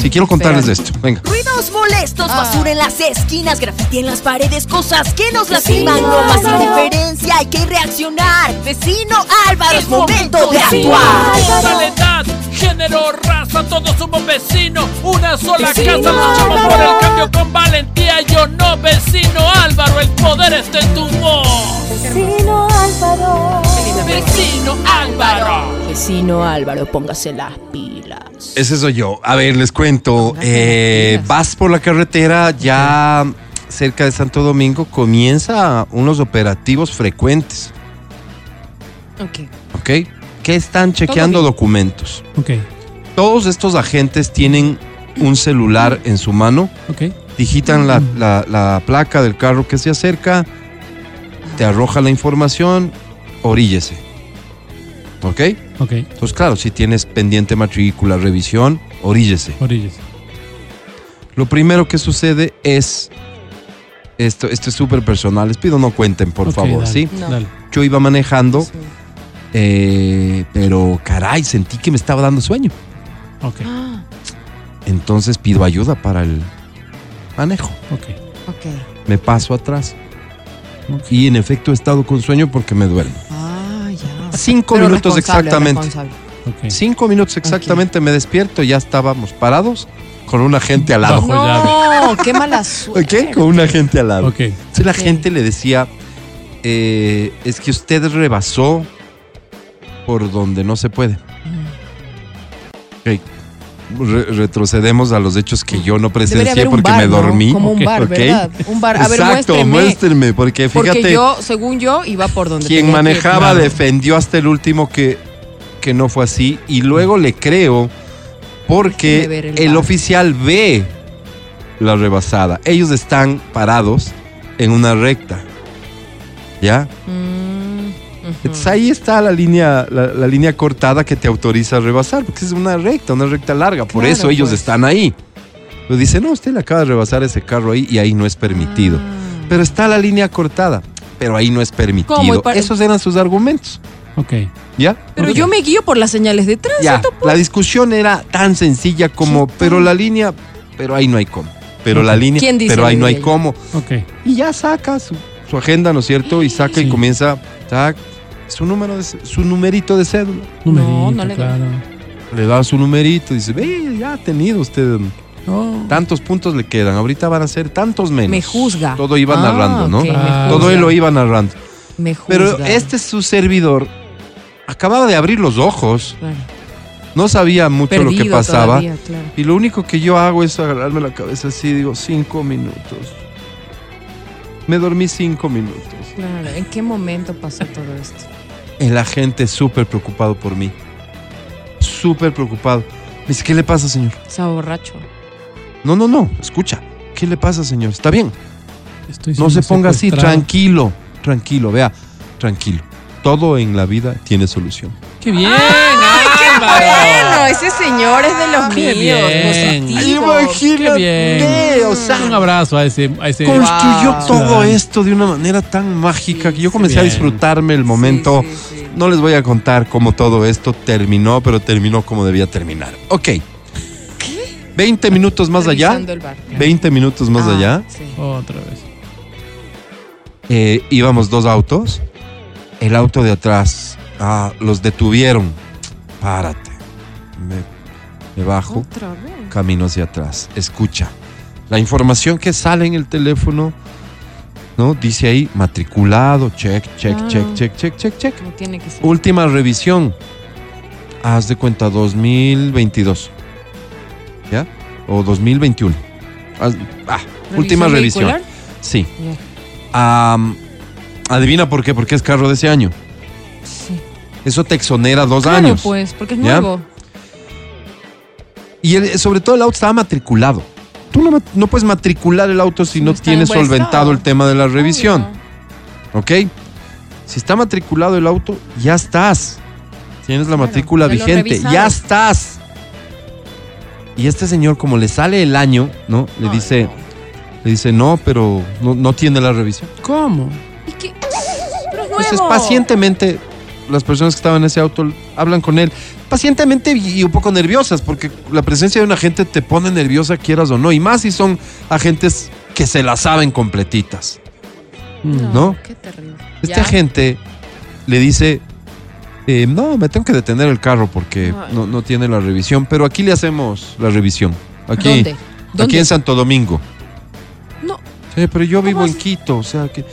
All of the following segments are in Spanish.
Sí, quiero contarles de esto. Venga. Ruidos molestos, Ah. basura en las esquinas, grafiti en las paredes, cosas que nos lastiman, no más indiferencia, hay que reaccionar. Vecino Álvaro, es momento de actuar. Modalidad, género, raza, todos somos vecinos. Una sola casa, luchamos por el cambio con valentía. Yo no, vecino Álvaro, el poder está en tu voz. Vecino Álvaro. Vecino Álvaro. Vecino Álvaro, póngase las pilas. Ese soy yo. A ver, les cuento. Eh, vas por la carretera ya cerca de Santo Domingo, comienza unos operativos frecuentes, Ok. ¿ok? Que están chequeando documentos. Ok, Todos estos agentes tienen un celular en su mano, ok. digitan la, la- la placa del carro que se acerca, te arroja la información, oríllese. ¿Ok? Ok, Entonces, claro, si tienes pendiente matrícula, revisión, oríllese. orillas. Lo primero que sucede es. Esto, esto es súper personal. Les pido no cuenten, por favor, dale, ¿sí? No. Dale. Yo iba manejando, eh, pero caray, sentí que me estaba dando sueño. Ok, Ah, Entonces pido ayuda para el manejo. ok. ok. Me paso atrás. Y en efecto he estado con sueño porque me duermo. Ah, ya. Cinco Pero minutos exactamente. Cinco minutos exactamente me despierto. Ya estábamos parados con una gente al lado. No, qué mala suerte. ¿Ok? Con una gente al lado. Ok, Entonces la gente le decía, eh, es que usted rebasó por donde no se puede. Ok. Re- retrocedemos a los hechos que yo no presencié porque bar, me ¿no? dormí. Como un bar. ¿verdad? Un bar. A ver, Exacto, muéstreme. porque fíjate, Porque yo, según yo, iba por donde quien que manejaba defendió hasta el último que, que no fue así y luego le creo porque el oficial ve la rebasada. Ellos están parados en una recta. ¿Ya? Mm. Entonces ahí está la línea, la, la línea cortada que te autoriza a rebasar, porque es una recta, una recta larga, por Claro, eso ellos pues. están ahí. Pero dice, no, usted le acaba de rebasar ese carro ahí y ahí no es permitido. Ah. Pero está la línea cortada, pero ahí no es permitido. Esos eran sus argumentos, ok. ¿ya? Pero yo me guío por las señales de tránsito. Ya, la discusión era tan sencilla como, ¿Qué pero la línea, pero ahí no hay cómo. Pero la línea, ¿Quién dice pero ahí no hay ella? cómo. Ok, Y ya saca su, su agenda, ¿no es cierto? Y saca y comienza, tac, su número, de, su numerito de cédula. numerito, no le claro. Le da su numerito y dice, ve, ya ha tenido usted No. tantos puntos le quedan, ahorita van a ser tantos menos. Me juzga. Todo iba Ah, narrando, ¿no? Ah. Todo él lo iba narrando. Me juzga. Pero este es su servidor. Acababa de abrir los ojos, Claro. no sabía mucho lo que pasaba. todavía, claro. Y lo único que yo hago es agarrarme la cabeza así, digo, cinco minutos. Me dormí cinco minutos. Claro. ¿En qué momento pasó todo esto? El agente súper preocupado por mí. Súper preocupado. Me dice, ¿qué le pasa, señor? Estaba borracho. No, no, no, escucha. ¿Qué le pasa, señor? ¿Está bien? Estoy No se ponga así, tranquilo, tranquilo, vea, tranquilo. Todo en la vida tiene solución. ¡Qué bien! Bueno, ese señor es de los Qué míos. bien. ¡Qué bien! o sea, Un abrazo a ese... A ese construyó Wow. todo Ciudadano. esto de una manera tan mágica que yo comencé a bien. disfrutarme el momento. Sí, sí, sí. No les voy a contar cómo todo esto terminó, pero terminó como debía terminar. Ok. 20 minutos más allá. Revisando el bar. 20 minutos más Ah, allá. sí. Otra vez. eh, íbamos dos autos. El auto de atrás ah, los detuvieron. Párate. Me, me bajo, Otra vez. camino hacia atrás. Escucha. La información que sale en el teléfono, ¿no? Dice ahí matriculado, check, check, check, check, check, check, check. No tiene que ser. Última revisión. Haz de cuenta 2022. ¿Ya? O 2021. Haz- ah, última revisión. vehicular? Sí. Ya. Am, adivina por qué, porque es carro de ese año. Sí. Eso te exonera dos Claro, años. pues, porque es ¿Ya? nuevo. Y el- sobre todo el auto estaba matriculado. Tú no, puedes matricular el auto si no no está en tienes buen solventado estado. el tema de la revisión. ¿Ok? Si está matriculado el auto, ya estás. Tienes la Claro, matrícula ya lo vigente, revisaron. ya estás. Y este señor, como le sale el año, ¿no? Le Ay, dice, no. le dice, no, pero no, no tiene la revisión. ¿Cómo? Entonces, nuevo. pacientemente las personas que estaban en ese auto hablan con él pacientemente y un poco nerviosas, porque la presencia de un agente te pone nerviosa, quieras o no, y más si son agentes que se la saben completitas. ¿No? Qué terrible. Este Ya. agente le dice, eh, no, me tengo que detener el carro porque no, no tiene la revisión, pero aquí le hacemos la revisión. Aquí, ¿Dónde? aquí en Santo Domingo. No, Sí, pero yo vivo en? Quito, o sea que...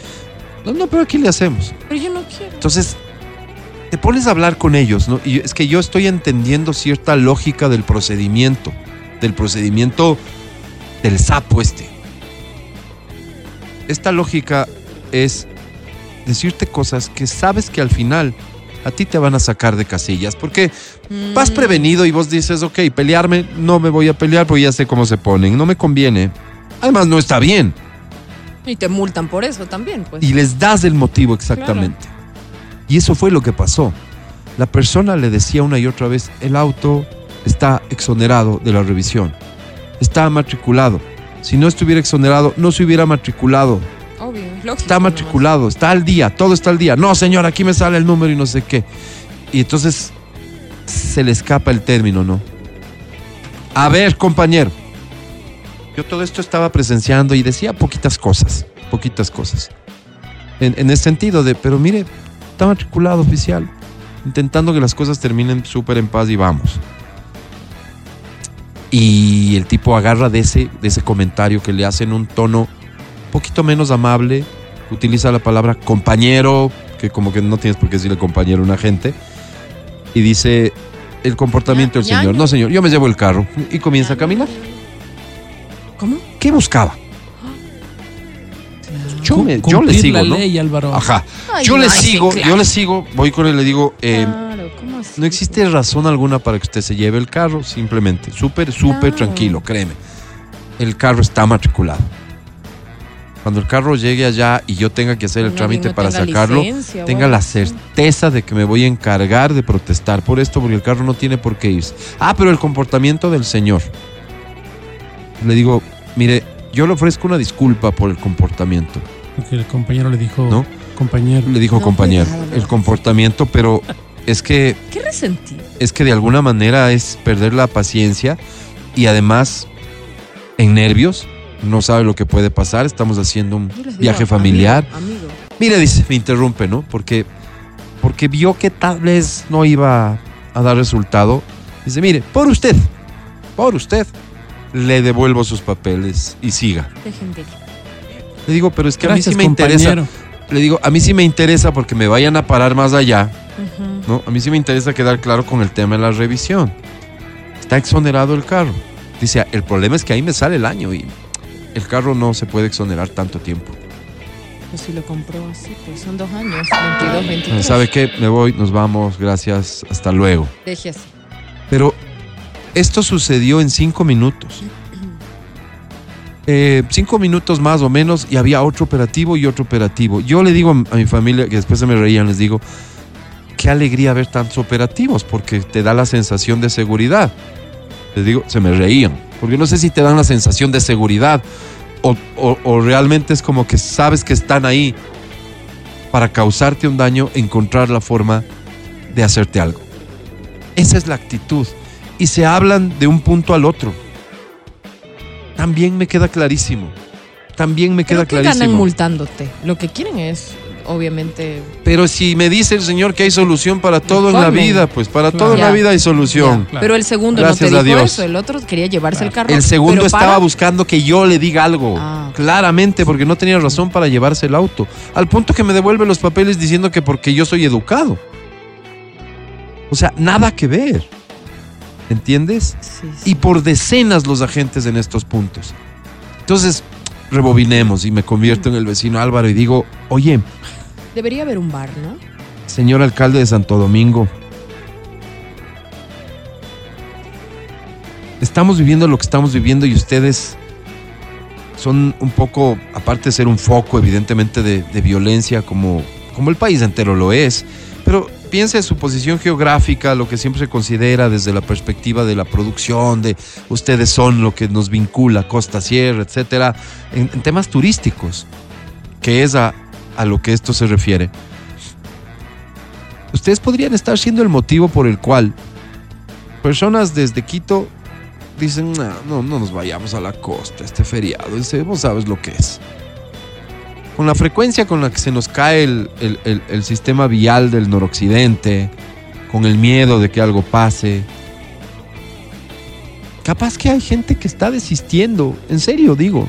No, no, pero aquí le hacemos. pero yo no quiero. Entonces, te pones a hablar con ellos, ¿no? Y es que yo estoy entendiendo cierta lógica del procedimiento, del procedimiento del sapo este. Esta lógica es decirte cosas que sabes que al final a ti te van a sacar de casillas, porque vas Mm, prevenido y vos dices, ok, pelearme, no me voy a pelear porque ya sé cómo se ponen, no me conviene. Además, no está bien. Y te multan por eso también, pues. Y les das el motivo exactamente. Y eso fue lo que pasó. La persona le decía una y otra vez, el auto está exonerado de la revisión. Está matriculado. Si no estuviera exonerado, no se hubiera matriculado. Obvio, lógico. Está nomás. matriculado, está al día, todo está al día. No, señor, aquí me sale el número y no sé qué. Y entonces se le escapa el término, ¿no? A ver, compañero. Yo todo esto estaba presenciando y decía poquitas cosas, poquitas cosas. En, en el sentido de, pero mire, está matriculado oficial, intentando que las cosas terminen súper en paz y vamos. Y el tipo agarra de ese, de ese comentario que le hacen un tono un poquito menos amable, utiliza la palabra compañero, que como que no tienes por qué decirle compañero a una gente, y dice el comportamiento del señor. No, señor, yo me llevo el carro y comienza a caminar. ¿Cómo? ¿Qué buscaba? Yo, me- yo le sigo, la ¿no? ley, Álvaro. Ajá. Ay, yo le sí, sigo, claro. yo le sigo, voy con él y le digo, eh, Claro, ¿cómo así? no existe razón alguna para que usted se lleve el carro, simplemente, súper, súper Claro. tranquilo, créeme. El carro está matriculado. Cuando el carro llegue allá y yo tenga que hacer el trámite no para tenga sacarlo, licencia tenga la certeza de que me voy a encargar de protestar por esto, porque el carro no tiene por qué irse. Ah, pero el comportamiento del señor. Le digo, mire, yo le ofrezco una disculpa por el comportamiento. Porque el compañero le dijo, ¿No? compañero. Le dijo No, compañero, el comportamiento, pero es que Qué resentido. es que de alguna manera es perder la paciencia y además en nervios, no sabe lo que puede pasar, estamos haciendo un digo, viaje familiar. Amigo, amigo. Mire, dice, me interrumpe, ¿no? Porque, porque vio que tal vez no iba a dar resultado. Dice, mire, por usted, por usted, le devuelvo sus papeles y siga. Dejen de. Le digo, pero es que Gracias, a mí sí me interesa. Le digo, a mí sí me interesa porque me vayan a parar más allá. ¿no? A mí sí me interesa quedar claro con el tema de la revisión. Está exonerado el carro. Dice, el problema es que ahí me sale el año y el carro no se puede exonerar tanto tiempo. Pues si lo compró así, pues son dos años, 22, 23. ¿Sabe qué? Me voy, nos vamos, gracias, hasta luego. Deje así. Pero esto sucedió en cinco minutos. Eh, cinco minutos más o menos y había otro operativo y otro operativo. Yo le digo a mi familia, que después se me reían, les digo, qué alegría ver tantos operativos porque te da la sensación de seguridad. Les digo, se me reían, porque no sé si te dan la sensación de seguridad o, o- realmente es como que sabes que están ahí para causarte un daño, encontrar la forma de hacerte algo. Esa es la actitud. Y se hablan de un punto al otro. También me queda clarísimo. También me queda ¿Pero qué ganan clarísimo. multándote? Lo que quieren es, obviamente, Pero si me dice el Señor que hay solución para todo en la vida, pues para Claro. todo en la vida hay solución. Claro. Pero el segundo Gracias no te dijo eso, el otro quería llevarse el carro. El segundo estaba para- buscando que yo le diga algo. Ah. Claramente, porque no tenía razón para llevarse el auto. Al punto que me devuelve los papeles diciendo que porque yo soy educado. O sea, nada que ver. ¿Entiendes? Sí, sí. y por decenas los agentes en estos puntos. Entonces, rebobinemos y me convierto en el vecino Álvaro y digo, oye, Debería haber un bar, ¿no? señor alcalde de Santo Domingo, estamos viviendo lo que estamos viviendo y ustedes son un poco, aparte de ser un foco evidentemente de, de violencia como, como el país entero lo es, pero piense en su posición geográfica, lo que siempre se considera desde la perspectiva de la producción, de ustedes son lo que nos vincula, costa, sierra, etcétera, en, en temas turísticos, que es a, a lo que esto se refiere. ustedes podrían estar siendo el motivo por el cual personas desde Quito dicen, "Nah, no, no nos vayamos a la costa este feriado, vos sabes lo que es. Con la frecuencia con la que se nos cae el, el- el- sistema vial del noroccidente, con el miedo de que algo pase, capaz que hay gente que está desistiendo, en serio digo,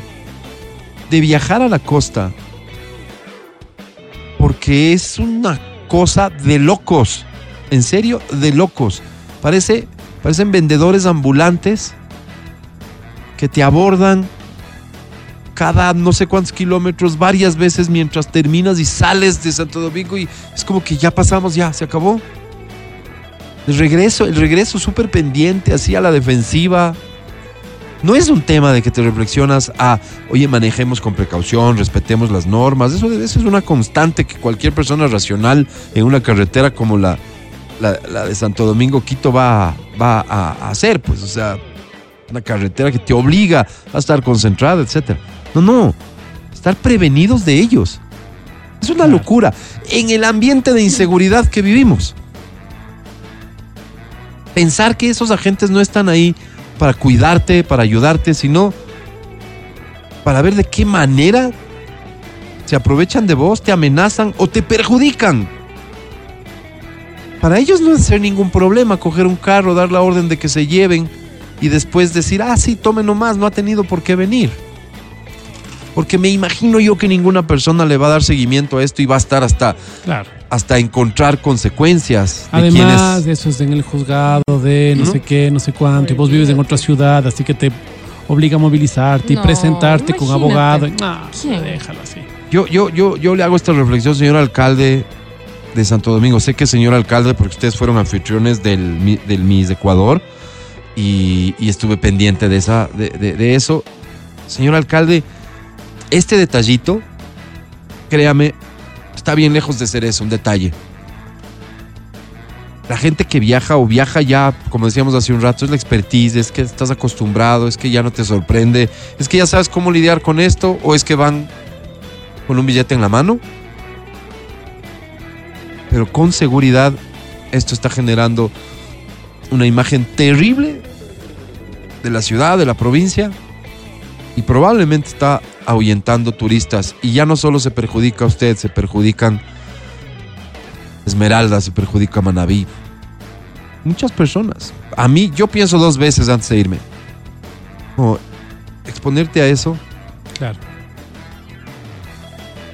de viajar a la costa, porque es una cosa de locos, en serio, de locos. Parece, parecen vendedores ambulantes que te abordan cada no sé cuántos kilómetros varias veces mientras terminas y sales de Santo Domingo y es como que ya pasamos, ya, se acabó. El regreso, el regreso súper pendiente, así a la defensiva. No es un tema de que te reflexionas a, oye, manejemos con precaución, respetemos las normas. Eso, eso es una constante que cualquier persona racional en una carretera como la, la, de Santo Domingo, Quito, va, va a hacer. Pues, o sea, una carretera que te obliga a estar concentrada, etcétera. No, no. Estar prevenidos de ellos. Es una locura. En el ambiente de inseguridad que vivimos. Pensar que esos agentes no están ahí para cuidarte, para ayudarte, sino para ver de qué manera se aprovechan de vos, te amenazan o te perjudican. Para ellos no es ser ningún problema coger un carro, dar la orden de que se lleven y después decir, ah, sí, tome nomás, no ha tenido por qué venir. Porque me imagino yo que ninguna persona le va a dar seguimiento a esto y va a estar hasta, Claro. hasta encontrar consecuencias de Además, de eso es en el juzgado de no ¿No? sé qué, no sé cuánto, y vos vives en otra ciudad, así que te obliga a movilizarte y presentarte con abogado. No, ¿Quién? déjalo así. Yo, yo, yo, yo le hago esta reflexión, señor alcalde de Santo Domingo. Sé que señor alcalde, porque ustedes fueron anfitriones del, del Miss Ecuador y, y estuve pendiente de, esa, de, de- de eso. Señor alcalde, este detallito, créame, está bien lejos de ser eso, un detalle. La gente que viaja o viaja ya, como decíamos hace un rato, es la expertise, es que estás acostumbrado, es que ya no te sorprende, es que ya sabes cómo lidiar con esto o es que van con un billete en la mano. Pero con seguridad esto está generando una imagen terrible de la ciudad, de la provincia y probablemente está ahuyentando turistas y ya no solo se perjudica a usted, se perjudican Esmeralda, se perjudica Manabí. Muchas personas. A mí, yo pienso dos veces antes de irme. Como, exponerte a eso Claro.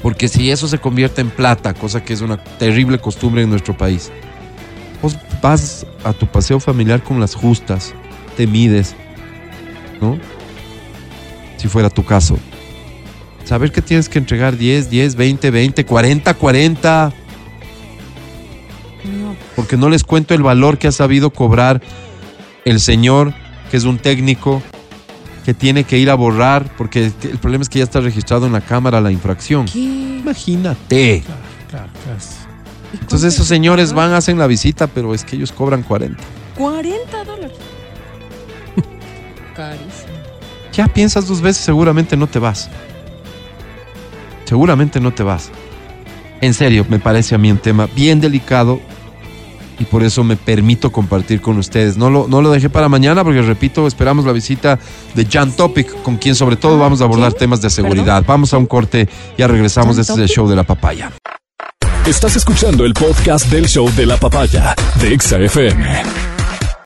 Porque si eso se convierte en plata, cosa que es una terrible costumbre en nuestro país, vos vas a tu paseo familiar con las justas, te mides, ¿no? Si fuera tu caso. Saber que tienes que entregar 10, 10, 20, 20, 40, 40. No, Porque no les cuento el valor que ha sabido cobrar el señor, que es un técnico, que tiene que ir a borrar, porque el problema es que ya está registrado en la cámara la infracción. ¿Qué? Imagínate. Claro, claro, claro. Entonces esos señores van, hacen la visita, pero es que ellos cobran 40. 40 dólares. Carísimo. Ya piensas dos veces, seguramente no te vas. Seguramente no te vas. En serio, me parece a mí un tema bien delicado y por eso me permito compartir con ustedes. No lo, no lo dejé para mañana porque, repito, esperamos la visita de Jan Topic, con quien sobre todo vamos a abordar temas de seguridad. Vamos a un corte, ya regresamos. ¿Jan Este es el show de la papaya. Estás escuchando el podcast del show de la papaya de Exa FM.